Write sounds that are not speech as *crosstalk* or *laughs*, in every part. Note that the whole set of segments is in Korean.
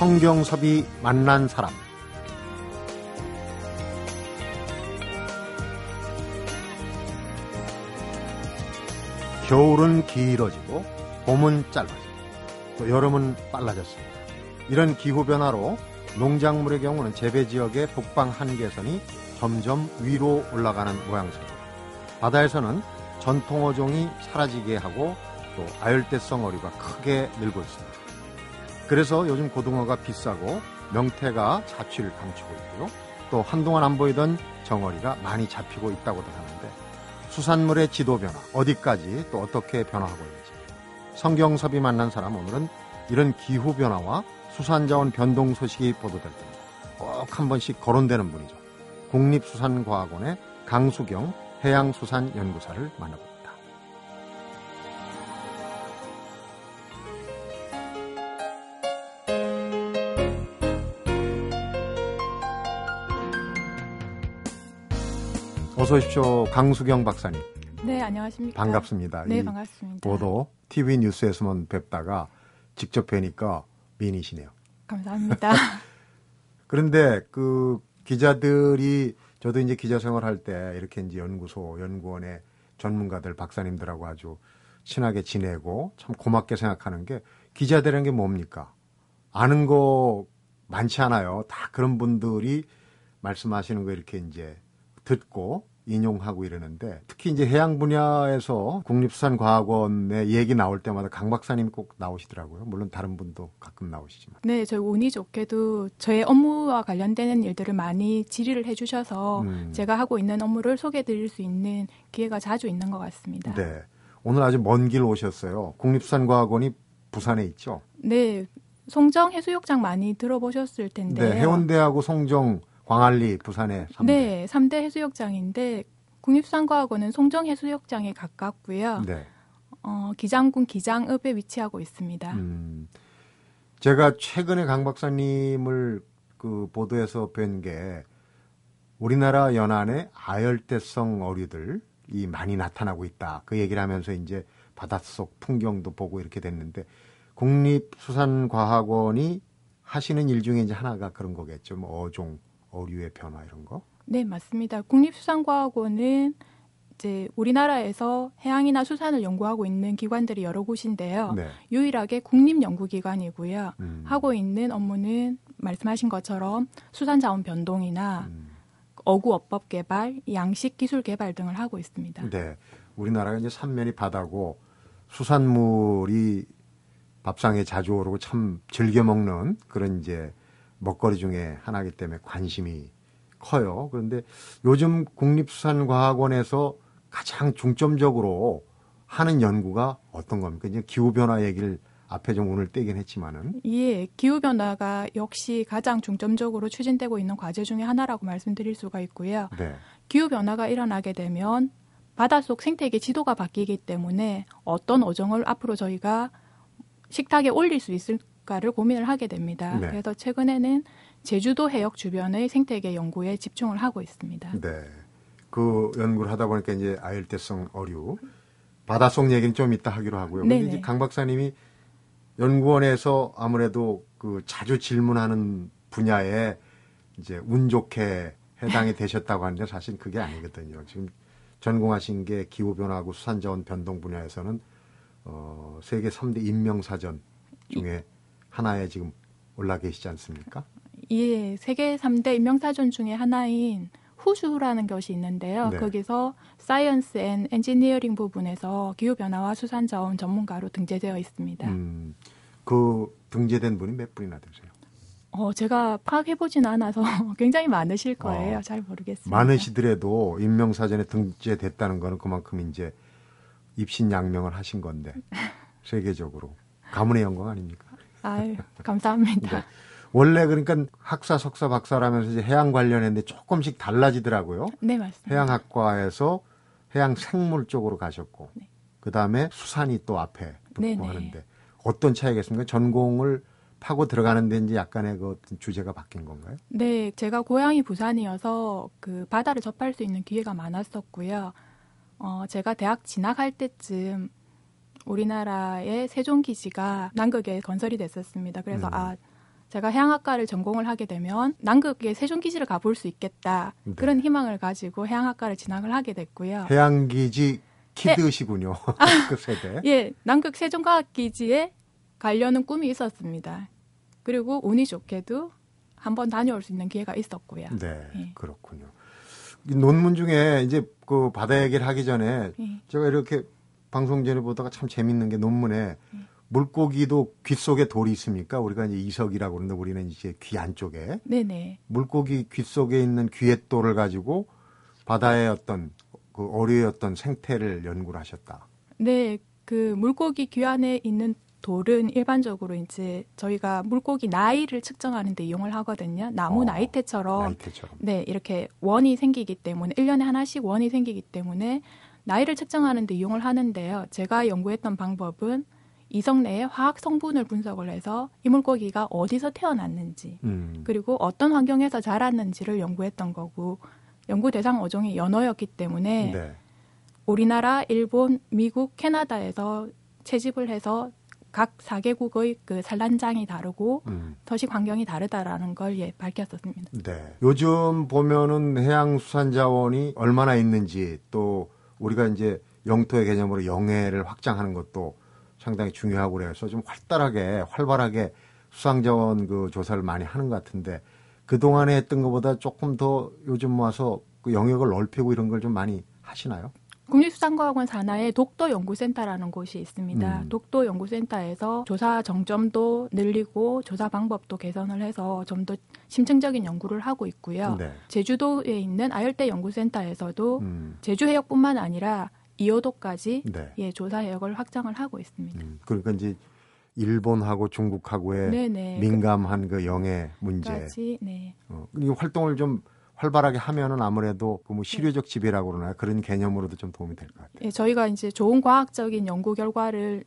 성경섭이 만난 사람 겨울은 길어지고 봄은 짧아지고 또 여름은 빨라졌습니다. 이런 기후 변화로 농작물의 경우는 재배 지역의 북방 한계선이 점점 위로 올라가는 모양새입니다. 바다에서는 전통 어종이 사라지게 하고 또 아열대성 어류가 크게 늘고 있습니다. 그래서 요즘 고등어가 비싸고 명태가 자취를 감추고 있고요. 또 한동안 안 보이던 정어리가 많이 잡히고 있다고도 하는데 수산물의 지도 변화 어디까지 또 어떻게 변화하고 있는지 성경섭이 만난 사람 오늘은 이런 기후 변화와 수산자원 변동 소식이 보도될 때마다 꼭한 번씩 거론되는 분이죠. 국립수산과학원의 강수경 해양수산연구사를 만나봅니다. 어서 오십시오. 강수경 박사님. 네, 안녕하십니까. 반갑습니다. 네, 반갑습니다. 보도 TV 뉴스에서만 뵙다가 직접 뵈니까 미인이시네요. 감사합니다. *laughs* 그런데 그 기자들이 저도 이제 기자 생활할 때 이렇게 이제 연구소, 연구원의 전문가들, 박사님들하고 아주 친하게 지내고 참 고맙게 생각하는 게 기자들이라는 게 뭡니까? 아는 거 많지 않아요. 다 그런 분들이 말씀하시는 거 이렇게 이제 듣고 인용하고 이러는데 특히 이제 해양 분야에서 국립수산과학원의 얘기 나올 때마다 강 박사님 꼭 나오시더라고요. 물론 다른 분도 가끔 나오시지만. 네, 저희 운이 좋게도 저의 업무와 관련되는 일들을 많이 질의를 해주셔서 음. 제가 하고 있는 업무를 소개해드릴 수 있는 기회가 자주 있는 것 같습니다. 네. 오늘 아주 먼 길 오셨어요. 국립수산과학원이 부산에 있죠. 네, 송정 해수욕장 많이 들어보셨을 텐데요. 네. 해운대하고 송정, 광안리, 부산에 3대. 네, 3대 해수욕장인데 국립수산과학원은 송정 해수욕장에 가깝고요. 네. 어, 기장군 기장읍에 위치하고 있습니다. 음, 제가 최근에 강 박사님을 그 보도에서 뵌 게 우리나라 연안에 아열대성 어류들이 많이 나타나고 있다. 그 얘기를 하면서 이제 바닷속 풍경도 보고 이렇게 됐는데 국립수산과학원이 하시는 일 중에 이제 하나가 그런 거겠죠. 뭐 어종, 어류의 변화 이런 거. 네, 맞습니다. 국립수산과학원은 이제 우리나라에서 해양이나 수산을 연구하고 있는 기관들이 여러 곳인데요. 네. 유일하게 국립연구기관이고요. 음, 하고 있는 업무는 말씀하신 것처럼 수산자원 변동이나 음. 어구어법 개발, 양식 기술 개발 등을 하고 있습니다. 네. 우리나라가 이제 삼면이 바다고 수산물이 밥상에 자주 오르고 참 즐겨 먹는 그런 이제 먹거리 중에 하나이기 때문에 관심이 커요. 그런데 요즘 국립수산과학원에서 가장 중점적으로 하는 연구가 어떤 겁니까? 이제 기후변화 얘기를 앞에 좀 오늘 떼긴 했지만은. 예, 기후 변화가 역시 가장 중점적으로 추진되고 있는 과제 중에 하나라고 말씀드릴 수가 있고요. 네. 기후 변화가 일어나게 되면 바닷속 생태계 지도가 바뀌기 때문에 어떤 어종을 앞으로 저희가 식탁에 올릴 수 있을 까를 고민을 하게 됩니다. 네. 그래서 최근에는 제주도 해역 주변의 생태계 연구에 집중을 하고 있습니다. 네. 그 연구를 하다 보니까 이제 아열대성 어류 바닷속 얘기는 좀 이따 하기로 하고요. 근데 네네. 이제 강 박사님이 연구원에서 아무래도 그 자주 질문하는 분야에 이제 운 좋게 해당이 되셨다고 하는데 사실 그게 아니거든요. 지금 전공하신 게 기후 변화하고 수산자원 변동 분야에서는 어 세계 3대 인명 사전 중에 하나에 지금 올라 계시지 않습니까? 예, 세계 3대 인명사전 중에 하나인 Who's Who라는 것이 있는데요. 네. 거기서 Science and Engineering 부분에서 기후변화와 수산자원 전문가로 등재되어 있습니다. 음, 그 등재된 분이 몇 분이나 되세요? 어, 제가 파악해보진 않아서 *laughs* 굉장히 많으실 거예요. 어, 잘 모르겠습니다. 많으시더라도 인명사전에 등재됐다는 거는 그만큼 이제 입신양명을 하신 건데 *laughs* 세계적으로 가문의 영광 아닙니까? 아유, 감사합니다. 네. 원래 그러니까 학사, 석사, 박사라면서 이제 해양 관련했는데 조금씩 달라지더라고요. 네, 맞습니다. 해양학과에서 해양 생물 쪽으로 가셨고 네. 그 다음에 수산이 또 앞에 붙고 네네. 하는데 어떤 차이겠습니까? 전공을 파고 들어가는 데인지 약간의 그 어떤 주제가 바뀐 건가요? 네, 제가 고향이 부산이어서 그 바다를 접할 수 있는 기회가 많았었고요. 어, 제가 대학 진학할 때쯤 우리나라의 세종기지가 남극에 건설이 됐었습니다. 그래서 음. 아, 제가 해양학과를 전공을 하게 되면 남극의 세종기지를 가볼 수 있겠다 네. 그런 희망을 가지고 해양학과를 진학을 하게 됐고요. 해양기지 키드시군요. *laughs* 그 세대. 예, 남극 세종과학기지에 가려는 꿈이 있었습니다. 그리고 운이 좋게도 한번 다녀올 수 있는 기회가 있었고요. 네, 예. 그렇군요. 이 논문 중에 이제 그 바다 얘기를 하기 전에 예. 제가 이렇게 방송 전에 보다가 참 재밌는 게 논문에 예. 물고기도 귀 속에 돌이 있습니까? 우리가 이제 이석이라고 그러는데 우리는 이제 귀 안쪽에 네네. 물고기 귀 속에 있는 귀의 돌을 가지고 바다의 어떤 그 어류의 어떤 생태를 연구를 하셨다. 네, 그 물고기 귀 안에 있는 돌은 일반적으로 이제 저희가 물고기 나이를 측정하는 데 이용을 하거든요. 나무 어, 나이테처럼 나이테처럼. 네, 이렇게 원이 생기기 때문에 1년에 하나씩 원이 생기기 때문에 나이를 측정하는 데 이용을 하는데요. 제가 연구했던 방법은 이성 내의 화학 성분을 분석을 해서 이 물고기가 어디서 태어났는지 음. 그리고 어떤 환경에서 자랐는지를 연구했던 거고 연구 대상 어종이 연어였기 때문에 네. 우리나라, 일본, 미국, 캐나다에서 채집을 해서 각 4개국의 그 산란장이 다르고 음. 서식 환경이 다르다라는 걸 예, 밝혔었습니다. 네. 요즘 보면은 해양수산자원이 얼마나 있는지 또 우리가 이제 영토의 개념으로 영해를 확장하는 것도 상당히 중요하고 그래서 좀 활달하게 활발하게 수상자원 그 조사를 많이 하는 것 같은데 그 동안에 했던 것보다 조금 더 요즘 와서 그 영역을 넓히고 이런 걸 좀 많이 하시나요? 국립수산과학원 산하에 독도 연구센터라는 곳이 있습니다. 음. 독도 연구센터에서 조사 정점도 늘리고 조사 방법도 개선을 해서 좀 더 심층적인 연구를 하고 있고요. 네. 제주도에 있는 아열대 연구센터에서도 음. 제주 해역뿐만 아니라 이어도까지 네. 예, 조사 해역을 확장을 하고 있습니다. 음. 그러니까 이제 일본하고 중국하고의 네네. 민감한 그 영해 문제 까지 네. 어, 이 활동을 좀 활발하게 하면은 아무래도 그 뭐 실효적 지배라고 그러나 그런 개념으로도 좀 도움이 될 것 같아요. 예, 저희가 이제 좋은 과학적인 연구 결과를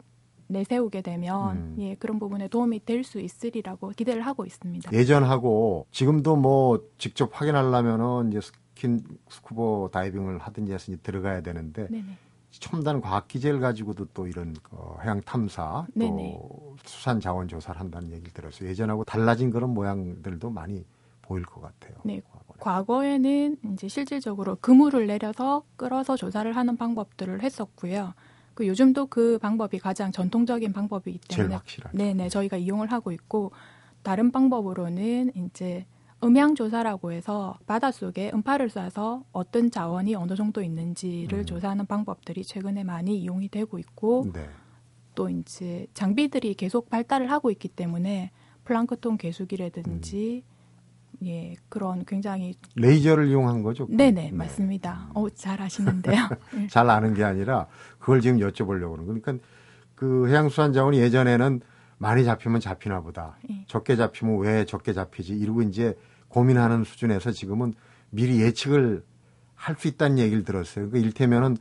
내세우게 되면 음. 예, 그런 부분에 도움이 될 수 있으리라고 기대를 하고 있습니다. 예전하고 지금도 뭐 직접 확인하려면은 이제 스킨 스쿠버 다이빙을 하든지 해서 이제 들어가야 되는데 네네. 첨단 과학 기제를 가지고도 또 이런 어, 해양 탐사 네네. 또 수산 자원 조사를 한다는 얘기를 들었어요. 예전하고 달라진 그런 모양들도 많이 보일 것 같아요. 네. 과거에. 과거에는 이제 실질적으로 그물을 내려서 끌어서 조사를 하는 방법들을 했었고요. 그 요즘도 그 방법이 가장 전통적인 방법이기 때문에. 네네 저희가 이용을 하고 있고 다른 방법으로는 이제 음향 조사라고 해서 바닷속에 음파를 쏴서 어떤 자원이 어느 정도 있는지를 음. 조사하는 방법들이 최근에 많이 이용이 되고 있고 네. 또 이제 장비들이 계속 발달을 하고 있기 때문에 플랑크톤 개수기라든지 예 그런 굉장히 레이저를 이용한 거죠. 네네 네. 맞습니다. 어, 잘 아시는데요. 예. *laughs* 잘 아는 게 아니라 그걸 지금 여쭤보려고 그러는. 그러니까 그 해양수산자원이 예전에는 많이 잡히면 잡히나 보다. 예. 적게 잡히면 왜 적게 잡히지? 이러고 이제 고민하는 수준에서 지금은 미리 예측을 할 수 있다는 얘기를 들었어요. 그 일테면은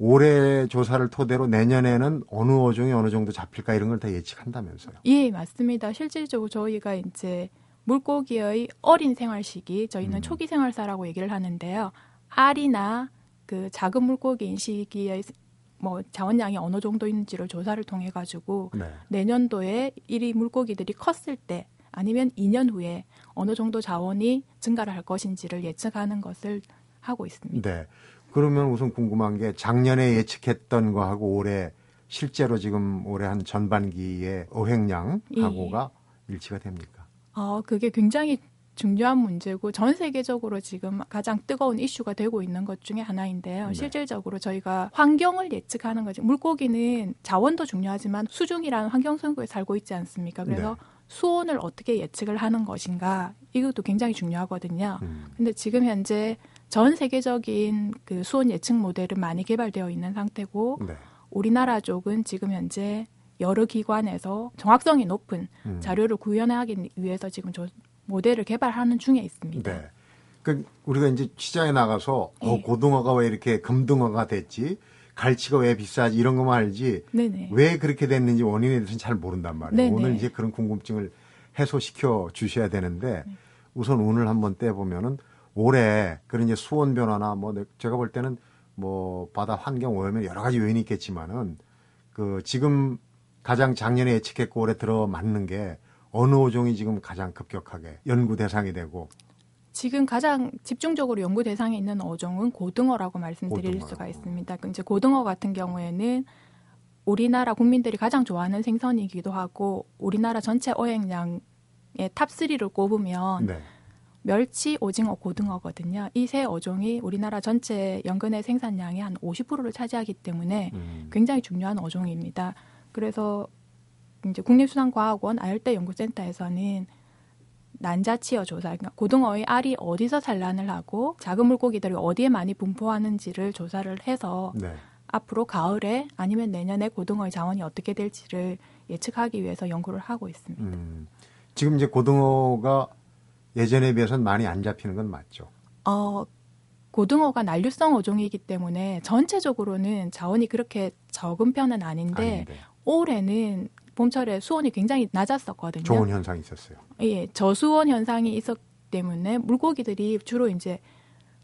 올해 조사를 토대로 내년에는 어느 어종이 어느 정도 잡힐까 이런 걸 다 예측한다면서요. 예 맞습니다. 실질적으로 저희가 이제 물고기의 어린 생활 시기 저희는 음. 초기 생활사라고 얘기를 하는데요. 알이나 그 작은 물고기인 시기에 뭐 자원량이 어느 정도 있는지를 조사를 통해 가지고 네. 내년도에 이 물고기들이 컸을 때 아니면 2년 후에 어느 정도 자원이 증가를 할 것인지를 예측하는 것을 하고 있습니다. 네. 그러면 우선 궁금한 게 작년에 예측했던 거하고 올해 실제로 지금 올해 한 전반기의 어획량 하고가 일치가 됩니까? 어, 그게 굉장히 중요한 문제고 전 세계적으로 지금 가장 뜨거운 이슈가 되고 있는 것 중에 하나인데요. 네. 실질적으로 저희가 환경을 예측하는 거죠. 물고기는 자원도 중요하지만 수중이라는 환경 속에 살고 있지 않습니까? 그래서 네. 수온을 어떻게 예측을 하는 것인가 이것도 굉장히 중요하거든요. 음. 근데 지금 현재 전 세계적인 그 수온 예측 모델은 많이 개발되어 있는 상태고 네. 우리나라 쪽은 지금 현재 여러 기관에서 정확성이 높은 음. 자료를 구현하기 위해서 지금 저 모델을 개발하는 중에 있습니다. 네. 그 우리가 이제 시장에 나가서 어 예. 고등어가 왜 이렇게 금등어가 됐지? 갈치가 왜 비싸지? 이런 것만 알지. 네네. 왜 그렇게 됐는지 원인에 대해서는 잘 모른단 말이에요. 네네. 오늘 이제 그런 궁금증을 해소시켜 주셔야 되는데 네. 우선 오늘 한번 떼보면은 올해 그런 이제 수온 변화나 뭐 내- 제가 볼 때는 뭐 바다 환경 오염에 여러 가지 요인이 있겠지만은 그 지금 가장 작년에 예측했고 올해 들어 맞는 게 어느 어종이 지금 가장 급격하게 연구 대상이 되고 지금 가장 집중적으로 연구 대상에 있는 어종은 고등어라고 말씀드릴 고등어. 수가 있습니다. 그 이제 고등어 같은 경우에는 우리나라 국민들이 가장 좋아하는 생선이기도 하고 우리나라 전체 어획량의 top 3를 꼽으면 네. 멸치, 오징어, 고등어거든요. 이 세 어종이 우리나라 전체 연근해 생산량의 한 50%를 차지하기 때문에 음. 굉장히 중요한 어종입니다. 그래서 이제 국립수산과학원 아열대 연구센터에서는 난자치어 조사, 그러니까 고등어의 알이 어디서 산란을 하고 작은 물고기들이 어디에 많이 분포하는지를 조사를 해서 네. 앞으로 가을에 아니면 내년에 고등어의 자원이 어떻게 될지를 예측하기 위해서 연구를 하고 있습니다. 음. 지금 이제 고등어가 예전에 비해서는 많이 안 잡히는 건 맞죠. 어, 고등어가 난류성 어종이기 때문에 전체적으로는 자원이 그렇게 적은 편은 아닌데 아닌데 올해는 봄철에 수온이 굉장히 낮았었거든요. 좋은 현상이 있었어요. 예, 저수온 현상이 있었기 때문에 물고기들이 주로 이제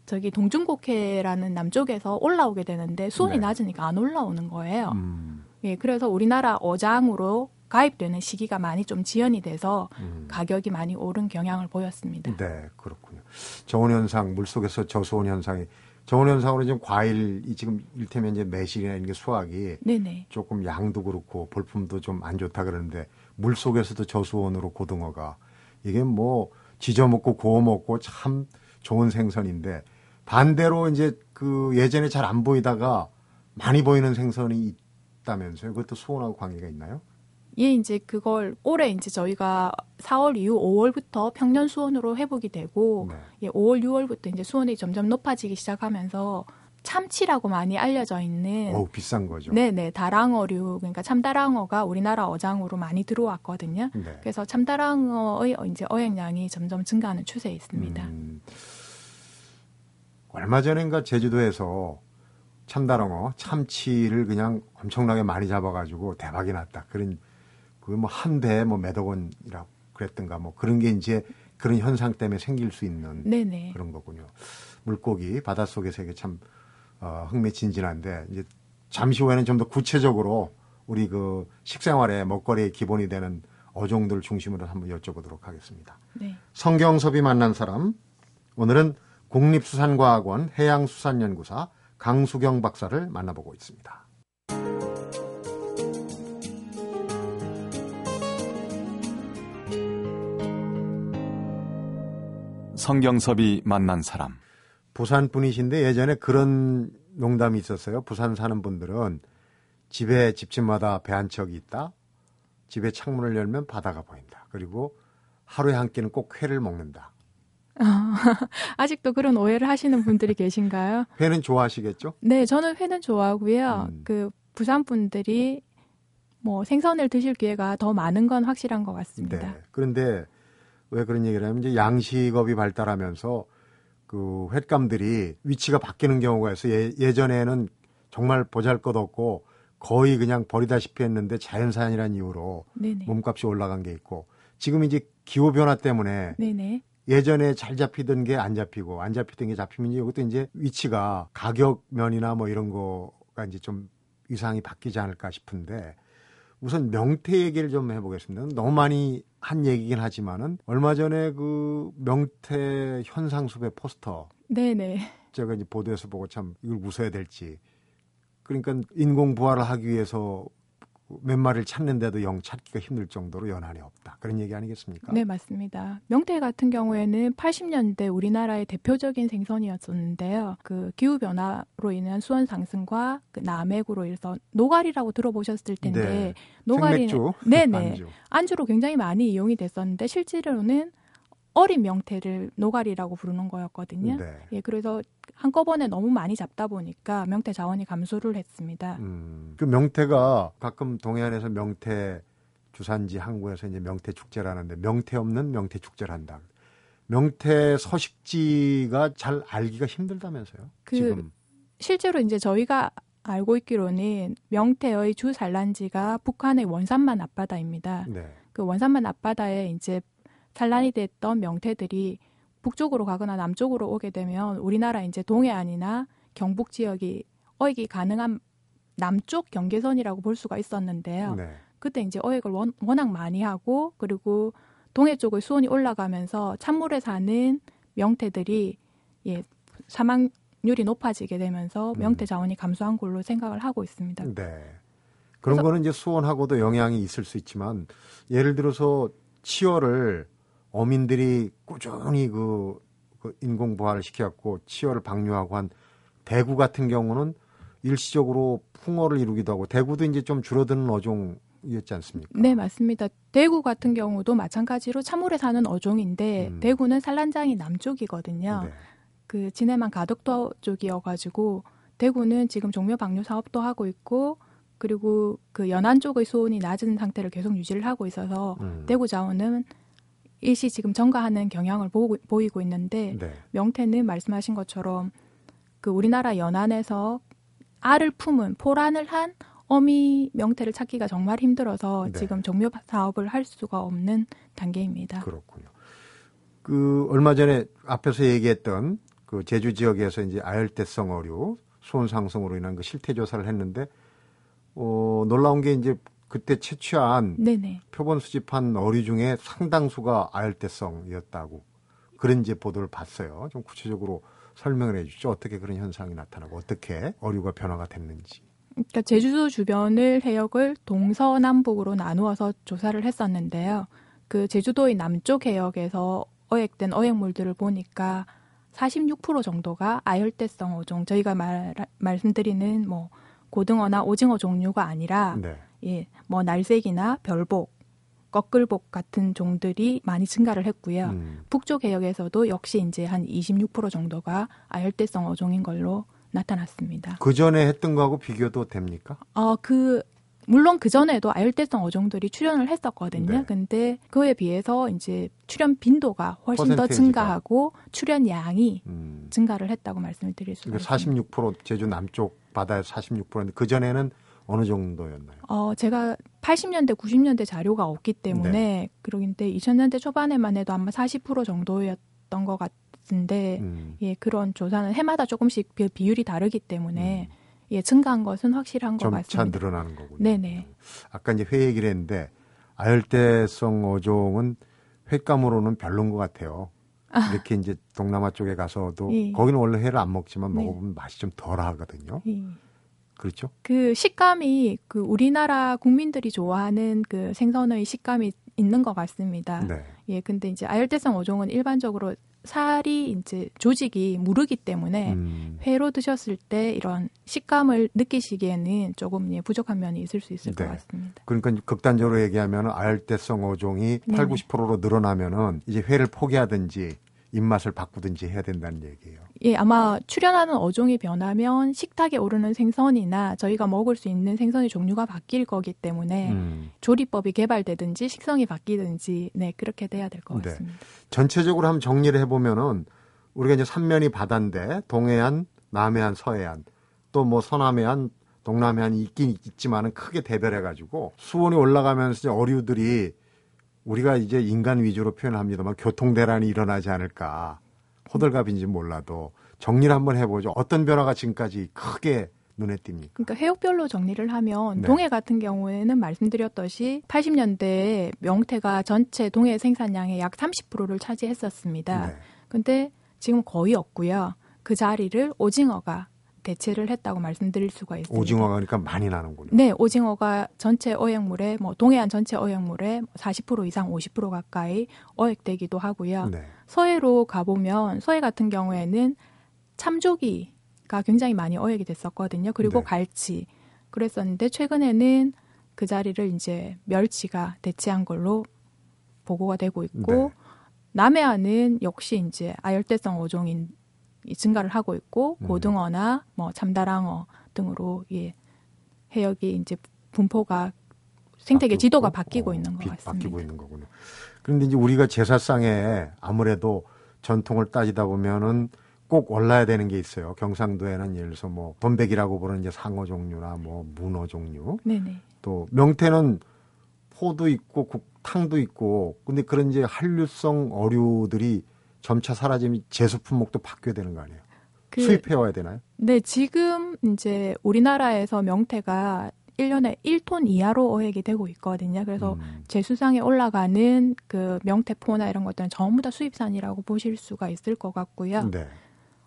저기 동중국해라는 남쪽에서 올라오게 되는데 수온이 네. 낮으니까 안 올라오는 거예요. 음. 예, 그래서 우리나라 어장으로 가입되는 시기가 많이 좀 지연이 돼서 음. 가격이 많이 오른 경향을 보였습니다. 네, 그렇군요. 저온 현상, 물 속에서 저수온 현상이 저온 현상으로 지금 과일이 지금 일테면 이제 매실이나 이런 게 수확이 네네. 조금 양도 그렇고 볼품도 좀 안 좋다 그러는데 물 속에서도 저수온으로 고등어가 이게 뭐 지져 먹고 구워 먹고 참 좋은 생선인데 반대로 이제 그 예전에 잘 안 보이다가 많이 보이는 생선이 있다면서요? 그것도 수온하고 관계가 있나요? 예, 이제 그걸 올해 이제 저희가 4월 이후 5월부터 평년 수온으로 회복이 되고 네. 예, 5월 6월부터 이제 수온이 점점 높아지기 시작하면서 참치라고 많이 알려져 있는 어우 비싼 거죠. 네네 다랑어류 그러니까 참다랑어가 우리나라 어장으로 많이 들어왔거든요. 네. 그래서 참다랑어의 이제 어획량이 점점 증가하는 추세에 있습니다. 음, 얼마 전인가 제주도에서 참다랑어, 참치를 그냥 엄청나게 많이 잡아가지고 대박이 났다. 그런 그게 뭐한 대에 뭐 몇억 원이라고 그랬던가 뭐 그런 게 이제 그런 현상 때문에 생길 수 있는 네네. 그런 거군요. 물고기 바닷속의 세계 참 어, 흥미진진한데 이제 잠시 후에는 좀 더 구체적으로 우리 그 식생활의 먹거리의 기본이 되는 어종들 중심으로 한번 여쭤보도록 하겠습니다. 네. 성경섭이 만난 사람 오늘은 국립수산과학원 해양수산연구사 강수경 박사를 만나보고 있습니다. 성경섭이 만난 사람. 부산 분이신데 예전에 그런 농담이 있었어요. 부산 사는 분들은 집에 집집마다 배 한 척이 있다. 집에 창문을 열면 바다가 보인다. 그리고 하루에 한 끼는 꼭 회를 먹는다. *laughs* 아직도 그런 오해를 하시는 분들이 계신가요? 회는 좋아하시겠죠? 네, 저는 회는 좋아하고요. 음. 그 부산 분들이 뭐 생선을 드실 기회가 더 많은 건 확실한 것 같습니다. 네. 그런데 왜 그런 얘기를 하면 이제 양식업이 발달하면서 그 횟감들이 위치가 바뀌는 경우가 있어요. 예, 예전에는 정말 보잘 것 없고 거의 그냥 버리다시피 했는데 자연산이라는 이유로 네네. 몸값이 올라간 게 있고 지금 이제 기후 변화 때문에 네네. 예전에 잘 잡히던 게 안 잡히고 안 잡히던 게 잡히면 이제 이것도 이제 위치가 가격 면이나 뭐 이런 거가 이제 좀 위상이 바뀌지 않을까 싶은데 우선 명태 얘기를 좀 해보겠습니다. 너무 많이 한 얘기긴 하지만은 얼마 전에 그 명태 현상수배 포스터 네네. 제가 이제 보도에서 보고 참 이걸 웃어야 될지 그러니까 인공 부화를 하기 위해서 몇 마리를 찾는데도 영 찾기가 힘들 정도로 연한이 없다 그런 얘기 아니겠습니까? 네, 맞습니다. 명태 같은 경우에는 80년대 우리나라의 대표적인 생선이었었는데요. 그 기후 변화로 인한 수온 상승과 그 남핵으로 인해서 노가리라고 들어보셨을 텐데 네. 노가리는 생맥주, 네네 안주. 안주로 굉장히 많이 이용이 됐었는데 실제로는 어린 명태를 노가리라고 부르는 거였거든요. 네. 예, 그래서 한꺼번에 너무 많이 잡다 보니까 명태 자원이 감소를 했습니다. 음, 그 명태가 가끔 동해안에서 명태 주산지 항구에서 이제 명태 축제라는데 명태 없는 명태 축제를 한다. 명태 서식지가 잘 알기가 힘들다면서요? 그 지금 실제로 이제 저희가 알고 있기로는 명태의 주 산란지가 북한의 원산만 앞바다입니다. 네. 그 원산만 앞바다에 이제 산란이 됐던 명태들이 북쪽으로 가거나 남쪽으로 오게 되면 우리나라 이제 동해안이나 경북 지역이 어획이 가능한 남쪽 경계선이라고 볼 수가 있었는데요. 네. 그때 이제 어획을 원, 워낙 많이 하고 그리고 동해 쪽의 수온이 올라가면서 찬물에 사는 명태들이 예, 사망률이 높아지게 되면서 음. 명태 자원이 감소한 걸로 생각을 하고 있습니다. 네. 그런 그래서- 거는 이제 수온하고도 영향이 있을 수 있지만 예를 들어서 치어를 어민들이 꾸준히 그, 그 인공 부화를 시켜갖고 치어를 방류하고 한 대구 같은 경우는 일시적으로 풍어를 이루기도 하고 대구도 이제 좀 줄어드는 어종 이었지 않습니까? 네, 맞습니다. 대구 같은 경우도 마찬가지로 찬물에 사는 어종인데 음. 대구는 산란장이 남쪽이거든요. 네. 그 진해만 가덕도 쪽이어가지고 대구는 지금 종묘 방류 사업도 하고 있고 그리고 그 연안 쪽의 수온이 낮은 상태를 계속 유지를 하고 있어서 음. 대구 자원은 일시 지금 증가하는 경향을 보고, 보이고 있는데 네. 명태는 말씀하신 것처럼 그 우리나라 연안에서 알을 품은 포란을 한 어미 명태를 찾기가 정말 힘들어서 네. 지금 종묘 사업을 할 수가 없는 단계입니다. 그렇군요. 그 얼마 전에 앞에서 얘기했던 그 제주 지역에서 이제 아열대성 어류 수온 상승으로 인한 그 실태 조사를 했는데 어 놀라운 게 이제 그때 채취한 네네. 표본 수집한 어류 중에 상당수가 아열대성이었다고 그런 이제 보도를 봤어요. 좀 구체적으로 설명을 해주죠. 어떻게 그런 현상이 나타나고 어떻게 어류가 변화가 됐는지. 그러니까 제주도 주변을 해역을 동서남북으로 나누어서 조사를 했었는데요. 그 제주도의 남쪽 해역에서 어획된 어획물들을 보니까 46% 정도가 아열대성 어종, 저희가 말, 말씀드리는 뭐 고등어나 오징어 종류가 아니라 네. 예, 뭐 날색이나 별복, 꺾을복 같은 종들이 많이 증가를 했고요. 음, 북쪽 해역에서도 역시 이제 한 26% 정도가 아열대성 어종인 걸로 나타났습니다. 그 전에 했던 거하고 비교도 됩니까? 어, 그, 물론 그 전에도 아열대성 어종들이 출연을 했었거든요. 네. 근데 그에 비해서 이제 출연 빈도가 훨씬 더 퍼센테이지가. 증가하고 출연 양이 음. 증가를 했다고 말씀을 드릴 수가 그러니까 있습니다. 46% 제주 남쪽 바다에서 46%인데 그 전에는 어느 정도였나요? 어, 제가 80년대, 90년대 자료가 없기 때문에 네. 그러긴데 2000년대 초반에만 해도 아마 40% 정도였던 것 같은데 음. 예, 그런 조사는 해마다 조금씩 비- 비율이 다르기 때문에 예, 증가한 것은 확실한 것 음. 점차 같습니다. 늘어나는 거군요. 네네. 아까 이제 회 얘기를 했는데 아열대성 어종은 횟감으로는 별론 것 같아요. 이렇게 이제 동남아 쪽에 가서도 예. 거기는 원래 회를 안 먹지만 네. 먹어보면 맛이 좀 덜하거든요. 예. 그렇죠? 그 식감이 그 우리나라 국민들이 좋아하는 그 생선의 식감이 있는 것 같습니다. 네. 예, 근데 이제 아열대성 어종은 일반적으로 살이 이제 조직이 무르기 때문에 음, 회로 드셨을 때 이런 식감을 느끼시기에는 조금 예, 부족한 면이 있을 수 있을 네. 것 같습니다. 그러니까 극단적으로 얘기하면 아열대성 어종이 8, 네네. 90%로 늘어나면은 이제 회를 포기하든지 입맛을 바꾸든지 해야 된다는 얘기예요. 예, 아마 출연하는 어종이 변하면 식탁에 오르는 생선이나 저희가 먹을 수 있는 생선의 종류가 바뀔 거기 때문에 음. 조리법이 개발되든지 식성이 바뀌든지 네 그렇게 돼야 될것 네. 같습니다. 전체적으로 한번 정리를 해보면은 우리가 이제 삼면이 바다인데 동해안, 남해안, 서해안 또 뭐 서남해안, 동남해안이 있긴 있지만은 크게 대별해가지고 수온이 올라가면서 이제 어류들이 우리가 이제 인간 위주로 표현합니다만 교통 대란이 일어나지 않을까 호들갑인지 몰라도 정리를 한번 해보죠. 어떤 변화가 지금까지 크게 눈에 띕니까? 그러니까 해역별로 정리를 하면 네. 동해 같은 경우에는 말씀드렸듯이 80년대에 명태가 전체 동해 생산량의 약 30%를 차지했었습니다. 네. 근데 지금 거의 없고요. 그 자리를 오징어가 대체를 했다고 말씀드릴 수가 있습니다. 오징어가 그러니까 많이 나는군요. 네, 오징어가 전체 어획물의 뭐 동해안 전체 어획물의 40% 이상 50% 가까이 어획되기도 하고요. 네. 서해로 가보면 서해 같은 경우에는 참조기가 굉장히 많이 어획이 됐었거든요. 그리고 네. 갈치 그랬었는데 최근에는 그 자리를 이제 멸치가 대체한 걸로 보고가 되고 있고 네. 남해안은 역시 이제 아열대성 어종인 이 증가를 하고 있고 음. 고등어나 뭐 참다랑어 등으로 예 해역이 이제 분포가 생태계 바뀌고 지도가 바뀌고 어, 있는 것 비- 같습니다. 바뀌고 있는 거군요. 그런데 이제 우리가 제사상에 아무래도 전통을 따지다 보면은 꼭 올라야 되는 게 있어요. 경상도에는 예를 들어서 뭐 돈백이라고 부르는 이제 상어 종류나 뭐 문어 종류 네네. 또 명태는 포도 있고 국탕도 있고 근데 그런 이제 한류성 어류들이 점차 사라지면 제수 품목도 바뀌어야 되는 거 아니에요? 그 수입해 와야 되나요? 네, 지금 이제 우리나라에서 명태가 1년에 1톤 이하로 어획이 되고 있거든요. 그래서 음. 제수상에 올라가는 그 명태포나 이런 것들은 전부 다 수입산이라고 보실 수가 있을 것 같고요. 네.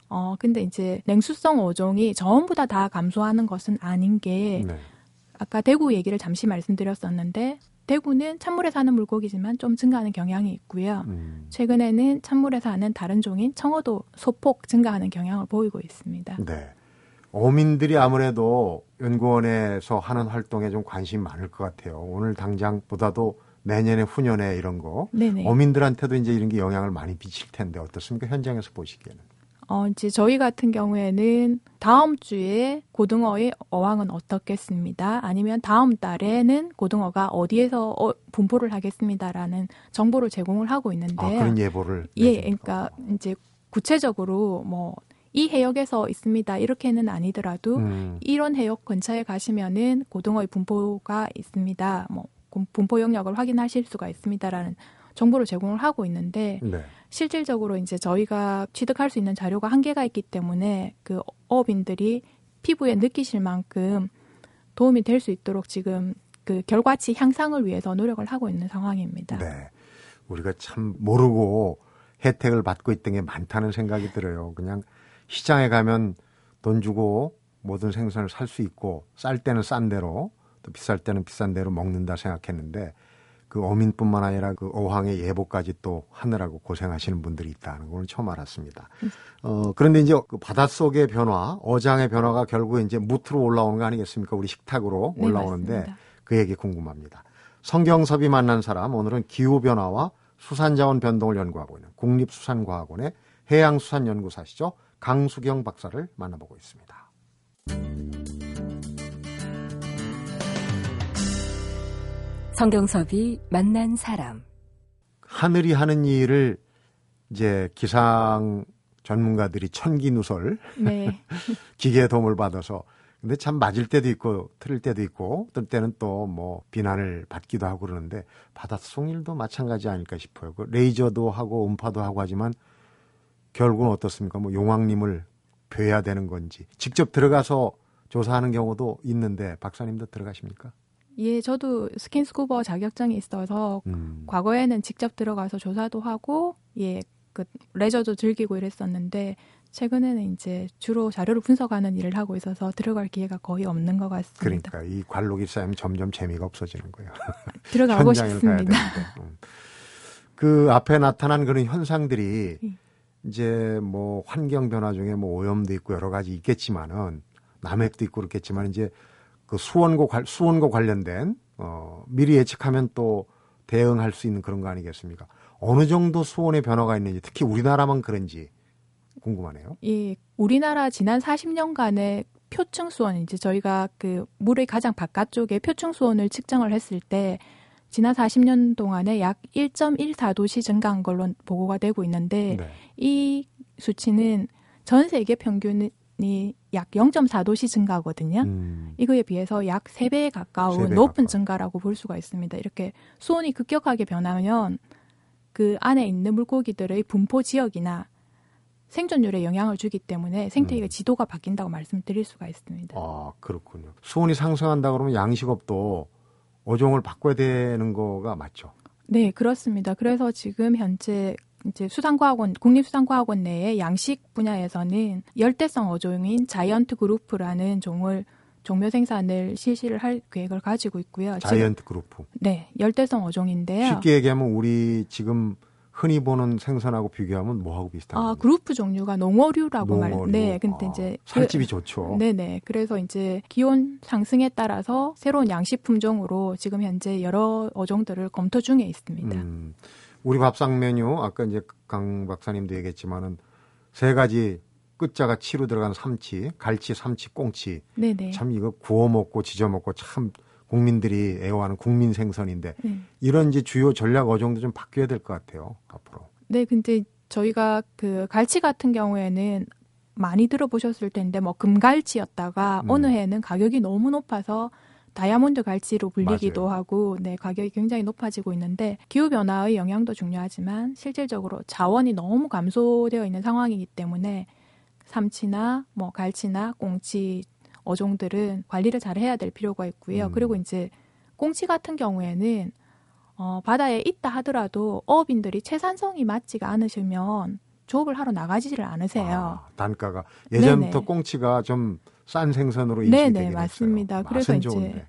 어, 근데 이제 냉수성 어종이 전부 다 다 감소하는 것은 아닌 게 네. 아까 대구 얘기를 잠시 말씀드렸었는데 대구는 찬물에 사는 물고기지만 좀 증가하는 경향이 있고요. 음. 최근에는 찬물에 사는 다른 종인 청어도 소폭 증가하는 경향을 보이고 있습니다. 네. 어민들이 아무래도 연구원에서 하는 활동에 좀 관심이 많을 것 같아요. 오늘 당장보다도 내년에 후년에 이런 거 네네. 어민들한테도 이제 이런 게 영향을 많이 미칠 텐데 어떻습니까? 현장에서 보시기에는. 어, 이제 저희 같은 경우에는 다음 주에 고등어의 어항은 어떻겠습니다. 아니면 다음 달에는 고등어가 어디에서 어, 분포를 하겠습니다라는 정보를 제공을 하고 아, 있는데요. 그런 예보를. 예? 그러니까 이제 구체적으로 뭐 이 해역에서 있습니다. 이렇게는 아니더라도 음, 이런 해역 근처에 가시면은 고등어의 분포가 있습니다. 뭐 공- 분포 영역을 확인하실 수가 있습니다라는 정보를 제공을 하고 있는데 네. 실질적으로 이제 저희가 취득할 수 있는 자료가 한계가 있기 때문에 그 어업인들이 피부에 느끼실 만큼 도움이 될 수 있도록 지금 그 결과치 향상을 위해서 노력을 하고 있는 상황입니다. 네. 우리가 참 모르고 혜택을 받고 있던 게 많다는 생각이 들어요. 그냥 시장에 가면 돈 주고 모든 생선을 살 수 있고 쌀 때는 싼 대로 또 비쌀 때는 비싼 대로 먹는다 생각했는데 그 어민뿐만 아니라 그 어항의 예보까지 또 하느라고 고생하시는 분들이 있다는 걸 처음 알았습니다. 어, 그런데 이제 그 바닷속의 변화, 어장의 변화가 결국 이제 무트로 올라오는 거 아니겠습니까? 우리 식탁으로 네, 올라오는데 맞습니다. 그 얘기 궁금합니다. 성경섭이 만난 사람 오늘은 기후 변화와 수산자원 변동을 연구하고 있는 국립수산과학원의 해양수산연구사시죠 강수경 박사를 만나보고 있습니다. 성경섭이 만난 사람. 하늘이 하는 일을 이제 기상 전문가들이 천기 누설 네. *laughs* 기계의 도움을 받아서 근데 참 맞을 때도 있고 틀릴 때도 있고 어떤 때는 또 뭐 비난을 받기도 하고 그러는데 바닷속 일도 마찬가지 아닐까 싶어요. 그 레이더도 하고 음파도 하고 하지만 결국은 어떻습니까? 뭐 용왕님을 뵈야 되는 건지 직접 들어가서 조사하는 경우도 있는데 박사님도 들어가십니까? 예, 저도 스킨스쿠버 자격증이 있어서 음. 과거에는 직접 들어가서 조사도 하고 예, 그 레저도 즐기고 이랬었는데 최근에는 이제 주로 자료를 분석하는 일을 하고 있어서 들어갈 기회가 거의 없는 것 같습니다. 그러니까 이 관록이 쌓이면 점점 재미가 없어지는 거예요. *laughs* 들어가고 싶습니다. 음. 그 앞에 나타난 그런 현상들이 예. 이제 뭐 환경 변화 중에 뭐 오염도 있고 여러 가지 있겠지만은 남획도 있고 그렇겠지만 이제 그 수원과 관, 수원과 관련된 어 미리 예측하면 또 대응할 수 있는 그런 거 아니겠습니까? 어느 정도 수온의 변화가 있는지 특히 우리나라만 그런지 궁금하네요. 예, 우리나라 지난 40년간의 표층 수온 이제 저희가 그 물의 가장 바깥쪽에 표층 수온을 측정을 했을 때 지난 40년 동안에 약 1.14도씨 증가한 걸로 보고가 되고 있는데 네. 이 수치는 전 세계 평균이 약 0.4도씨 증가거든요. 음, 이거에 비해서 약 3배에 가까운 3배 높은 가까운. 증가라고 볼 수가 있습니다. 이렇게 수온이 급격하게 변하면 그 안에 있는 물고기들의 분포 지역이나 생존율에 영향을 주기 때문에 생태계의 음. 지도가 바뀐다고 말씀드릴 수가 있습니다. 아 그렇군요. 수온이 상승한다 그러면 양식업도 어종을 바꿔야 되는 거가 맞죠. 네, 그렇습니다. 그래서 지금 현재 이제 수산과학원, 국립수산과학원 내에 양식 분야에서는 열대성 어종인 자이언트 그룹프라는 종을 종묘 생산을 실시를 할 계획을 가지고 있고요. 자이언트 그룹프. 네, 열대성 어종인데요. 쉽게 얘기하면 우리 지금 흔히 보는 생선하고 비교하면 뭐하고 비슷한 아? 그룹프 종류가 농어류라고 말. 농어류. 네, 근데 아, 이제 그- 살집이 좋죠. 네 네. 그래서 이제 기온 상승에 따라서 새로운 양식 품종으로 지금 현재 여러 어종들을 검토 중에 있습니다. 음, 우리 밥상 메뉴 아까 이제 강 박사님도 얘기했지만은 세 가지 끝자가 치로 들어간 삼치, 갈치, 삼치, 꽁치. 네네. 참 이거 구워 먹고 지져 먹고 참 국민들이 애호하는 국민 생선인데 네. 이런 이제 주요 전략 어종도 좀 바뀌어야 될 것 같아요 앞으로. 네, 근데 저희가 그 갈치 같은 경우에는 많이 들어보셨을 텐데 뭐 금갈치였다가 음. 어느 해는 가격이 너무 높아서 다이아몬드 갈치로 불리기도 맞아요. 하고 네 가격이 굉장히 높아지고 있는데 기후 변화의 영향도 중요하지만 실질적으로 자원이 너무 감소되어 있는 상황이기 때문에 삼치나 뭐 갈치나 꽁치 어종들은 관리를 잘 해야 될 필요가 있고요. 음. 그리고 이제 꽁치 같은 경우에는 어, 바다에 있다 하더라도 어업인들이 채산성이 맞지가 않으시면 조업을 하러 나가지를 않으세요. 아, 단가가 예전부터 네네. 꽁치가 좀 싼 생선으로 인식이 네네, 되긴 맞습니다. 했어요. 그래서 이제 좋은데.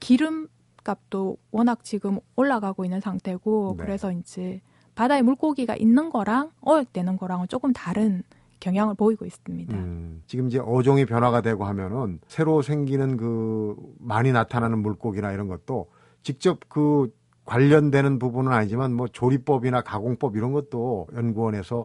기름 값도 워낙 지금 올라가고 있는 상태고 네. 그래서 이제 바다에 물고기가 있는 거랑 어획되는 거랑은 조금 다른 경향을 보이고 있습니다. 음, 지금 이제 어종이 변화가 되고 하면은 새로 생기는 그 많이 나타나는 물고기나 이런 것도 직접 그 관련되는 부분은 아니지만 뭐 조리법이나 가공법 이런 것도 연구원에서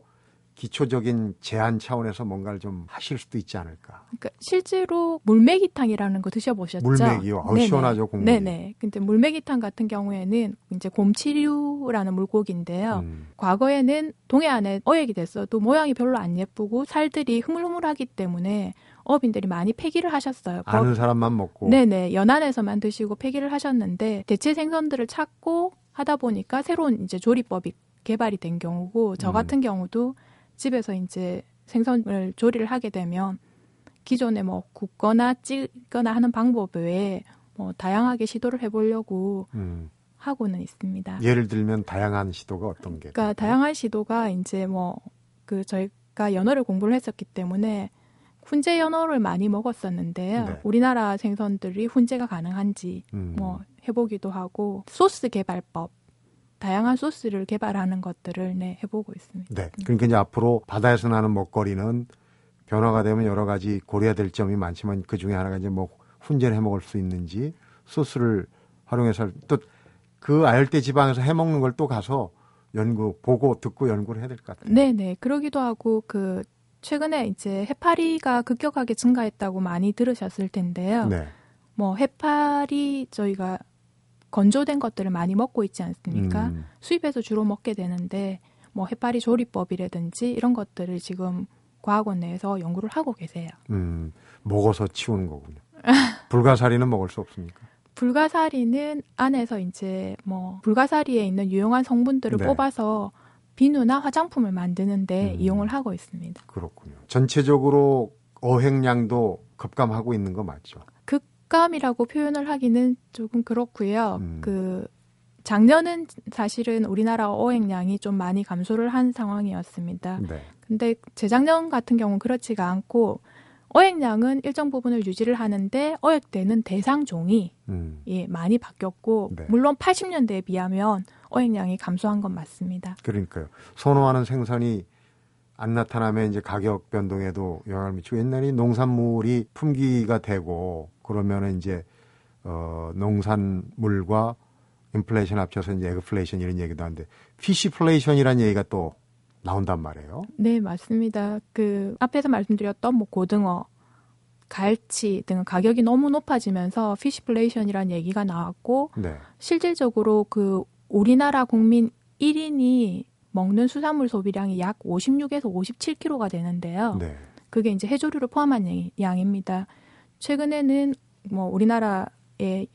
기초적인 제한 차원에서 뭔가를 좀 하실 수도 있지 않을까. 그러니까 실제로 물메기탕이라는 거 드셔보셨죠? 물메기요? 아우, 네네. 시원하죠, 국물이. 네네. 근데 물메기탕 같은 경우에는 이제 곰치류라는 물고기인데요. 음, 과거에는 동해안에 어획이 됐어도 모양이 별로 안 예쁘고 살들이 흐물흐물하기 때문에 어업인들이 많이 폐기를 하셨어요. 아는 사람만 먹고. 네네. 연안에서만 드시고 폐기를 하셨는데 대체 생선들을 찾고 하다 보니까 새로운 이제 조리법이 개발이 된 경우고 저 음. 같은 경우도 집에서 이제 생선을 조리를 하게 되면 기존에 뭐 굽거나 찌거나 하는 방법 외에 뭐 다양하게 시도를 해보려고 음, 하고는 있습니다. 예를 들면 다양한 시도가 어떤 게? 그러니까 다양한 시도가 이제 뭐 그 저희가 연어를 공부를 했었기 때문에 훈제 연어를 많이 먹었었는데요. 네. 우리나라 생선들이 훈제가 가능한지 음, 뭐 해보기도 하고 소스 개발법 다양한 소스를 개발하는 것들을 네 해보고 있습니다. 네. 그러니까 이제 앞으로 바다에서 나는 먹거리는 변화가 되면 여러 가지 고려해야 될 점이 많지만 그 중에 하나가 이제 뭐 훈제를 해 먹을 수 있는지 소스를 활용해서 또 그 아열대 지방에서 해 먹는 걸 또 가서 연구 보고 듣고 연구를 해야 될 것 같아요. 네 네 그러기도 하고 그 최근에 이제 해파리가 급격하게 증가했다고 많이 들으셨을 텐데요. 네. 뭐 해파리 저희가 건조된 것들을 많이 먹고 있지 않습니까? 음, 수입해서 주로 먹게 되는데 뭐 해파리 조리법이라든지 이런 것들을 지금 과학원 내에서 연구를 하고 계세요. 음, 먹어서 치우는 거군요. *laughs* 불가사리는 먹을 수 없습니까? 불가사리는 안에서 이제 뭐 불가사리에 있는 유용한 성분들을 네. 뽑아서 비누나 화장품을 만드는데 음. 이용을 하고 있습니다. 그렇군요. 전체적으로 어획량도 급감하고 있는 거 맞죠? 극감이라고 표현을 하기는 조금 그렇고요. 음. 그 작년은 사실은 우리나라 어획량이 좀 많이 감소를 한 상황이었습니다. 네. 근데 재작년 같은 경우는 그렇지가 않고 어획량은 일정 부분을 유지를 하는데 어획되는 대상 종이 음. 예, 많이 바뀌었고 네. 물론 80년대에 비하면 어획량이 감소한 건 맞습니다. 그러니까요. 선호하는 생선이 안 나타나면 이제 가격 변동에도 영향을 미치고 옛날에 농산물이 품귀가 되고 그러면은 이제 어 농산물과 인플레이션 합쳐서 이제 agflation 이런 얘기도 하는데 fishflation이라는 얘기가 또 나온단 말이에요. 네, 맞습니다. 그 앞에서 말씀드렸던 뭐 고등어, 갈치 등 가격이 너무 높아지면서 fishflation이라는 얘기가 나왔고 네. 실질적으로 그 우리나라 국민 1인이 먹는 수산물 소비량이 약 56에서 57kg가 되는데요. 네. 그게 이제 해조류를 포함한 양- 양입니다. 최근에는 뭐 우리나라의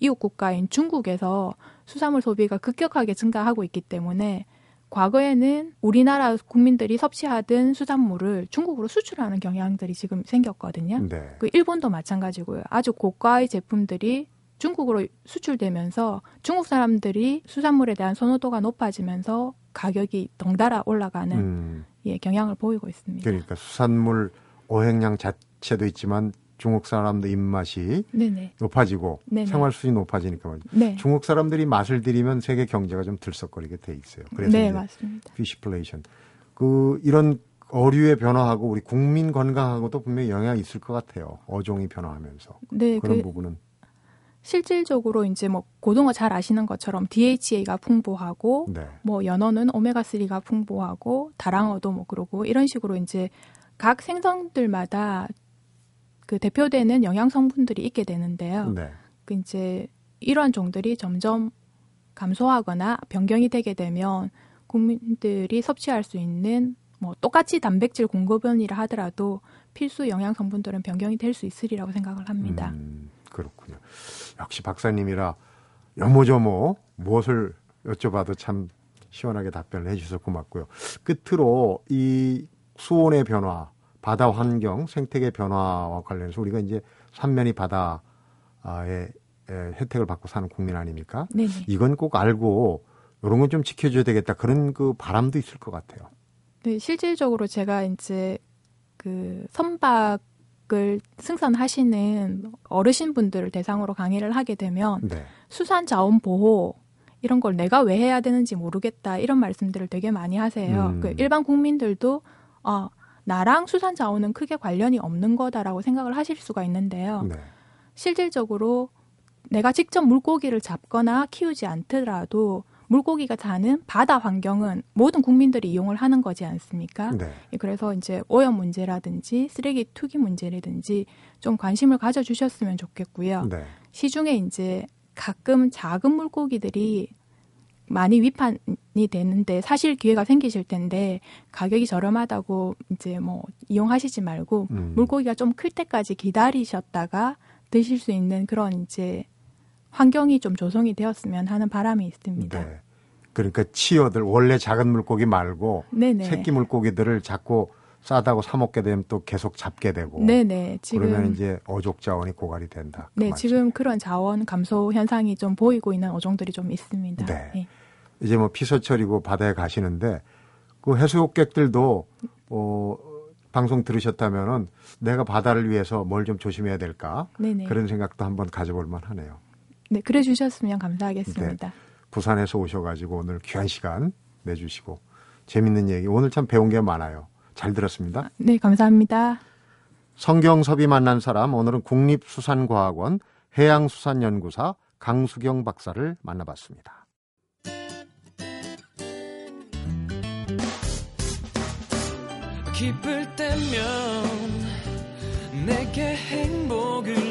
이웃 국가인 중국에서 수산물 소비가 급격하게 증가하고 있기 때문에 과거에는 우리나라 국민들이 섭취하던 수산물을 중국으로 수출하는 경향들이 지금 생겼거든요. 네. 그 일본도 마찬가지고요. 아주 고가의 제품들이 중국으로 수출되면서 중국 사람들이 수산물에 대한 선호도가 높아지면서 가격이 덩달아 올라가는 음, 예, 경향을 보이고 있습니다. 그러니까 수산물 어획량 자체도 있지만 중국 사람들 입맛이 네네. 높아지고 네네. 생활 수준이 높아지니까. 네. 중국 사람들이 맛을 들이면 세계 경제가 좀 들썩거리게 돼 있어요. 그래서 네, 맞습니다. 피시플레이션. 그 이런 어류의 변화하고 우리 국민 건강하고도 분명히 영향이 있을 것 같아요. 어종이 변화하면서 네, 그런 그 부분은 실질적으로 이제 뭐 고등어 잘 아시는 것처럼 DHA가 풍부하고 네. 뭐 연어는 오메가 3가 풍부하고 다랑어도 뭐 그러고 이런 식으로 이제 각 생선들마다 그 대표되는 영양 성분들이 있게 되는데요. 네. 그 이제 이러한 종들이 점점 감소하거나 변경이 되게 되면 국민들이 섭취할 수 있는 뭐 똑같이 단백질 공급원이라 하더라도 필수 영양 성분들은 변경이 될 수 있으리라고 생각을 합니다. 음, 그렇군요. 역시 박사님이라 여모저모 무엇을 여쭤봐도 참 시원하게 답변을 해주셔서 고맙고요. 끝으로 이 수온의 변화, 바다 환경, 생태계 변화와 관련해서 우리가 이제 삼면이 바다의 혜택을 받고 사는 국민 아닙니까? 네네. 이건 꼭 알고 이런 건 좀 지켜줘야 되겠다 그런 그 바람도 있을 것 같아요. 네, 실질적으로 제가 이제 그 선박을 승선하시는 어르신 분들을 대상으로 강의를 하게 되면 네. 수산 자원 보호 이런 걸 내가 왜 해야 되는지 모르겠다 이런 말씀들을 되게 많이 하세요. 음. 그 일반 국민들도 아 나랑 수산 자원은 크게 관련이 없는 거다라고 생각을 하실 수가 있는데요. 네. 실질적으로 내가 직접 물고기를 잡거나 키우지 않더라도 물고기가 사는 바다 환경은 모든 국민들이 이용을 하는 거지 않습니까? 네. 그래서 이제 오염 문제라든지 쓰레기 투기 문제라든지 좀 관심을 가져주셨으면 좋겠고요. 네. 시중에 이제 가끔 작은 물고기들이 많이 위판이 되는데 사실 기회가 생기실 텐데 가격이 저렴하다고 이제 뭐 이용하시지 말고 음. 물고기가 좀 클 때까지 기다리셨다가 드실 수 있는 그런 이제 환경이 좀 조성이 되었으면 하는 바람이 있습니다. 네. 그러니까 치어들 원래 작은 물고기 말고 네네. 새끼 물고기들을 자꾸 싸다고 사 먹게 되면 또 계속 잡게 되고 네네. 지금 그러면 이제 어족 자원이 고갈이 된다. 그 네, 말씀. 지금 그런 자원 감소 현상이 좀 보이고 있는 어종들이 좀 있습니다. 네. 이제 뭐 피서철이고 바다에 가시는데 그 해수욕객들도 어 방송 들으셨다면은 내가 바다를 위해서 뭘 좀 조심해야 될까 네네. 그런 생각도 한번 가져볼 만하네요. 네, 그래 주셨으면 감사하겠습니다. 부산에서 오셔가지고 오늘 귀한 시간 내주시고 재밌는 얘기 오늘 참 배운 게 많아요. 잘 들었습니다. 네, 감사합니다. 성경섭이 만난 사람 오늘은 국립수산과학원 해양수산연구사 강수경 박사를 만나봤습니다. 기쁠 때면 내게 행복을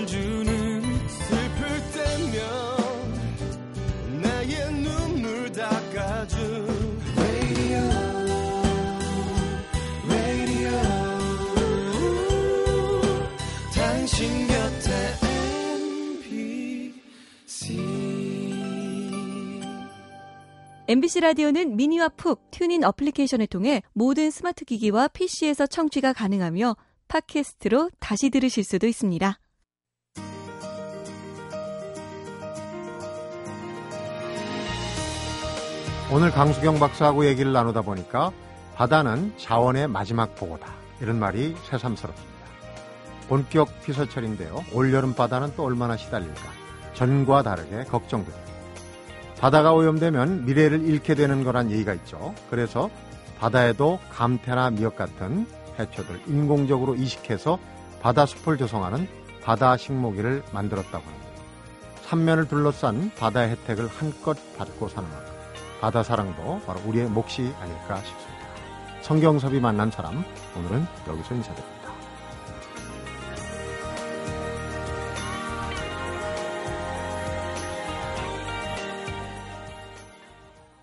MBC 라디오는 미니와 푹 TuneIn 어플리케이션을 통해 모든 스마트 기기와 PC에서 청취가 가능하며 팟캐스트로 다시 들으실 수도 있습니다. 오늘 강수경 박사하고 얘기를 나누다 보니까 바다는 자원의 마지막 보고다. 이런 말이 새삼스럽습니다. 본격 피서철인데요. 올여름 바다는 또 얼마나 시달릴까. 전과 다르게 걱정됩니다. 바다가 오염되면 미래를 잃게 되는 거란 얘기가 있죠. 그래서 바다에도 감태나 미역 같은 해초들 인공적으로 이식해서 바다 숲을 조성하는 바다 식목일을 만들었다고 합니다. 삼면을 둘러싼 바다의 혜택을 한껏 받고 사는 만큼 바다 사랑도 바로 우리의 몫이 아닐까 싶습니다. 성경섭이 만난 사람 오늘은 여기서 인사드립니다.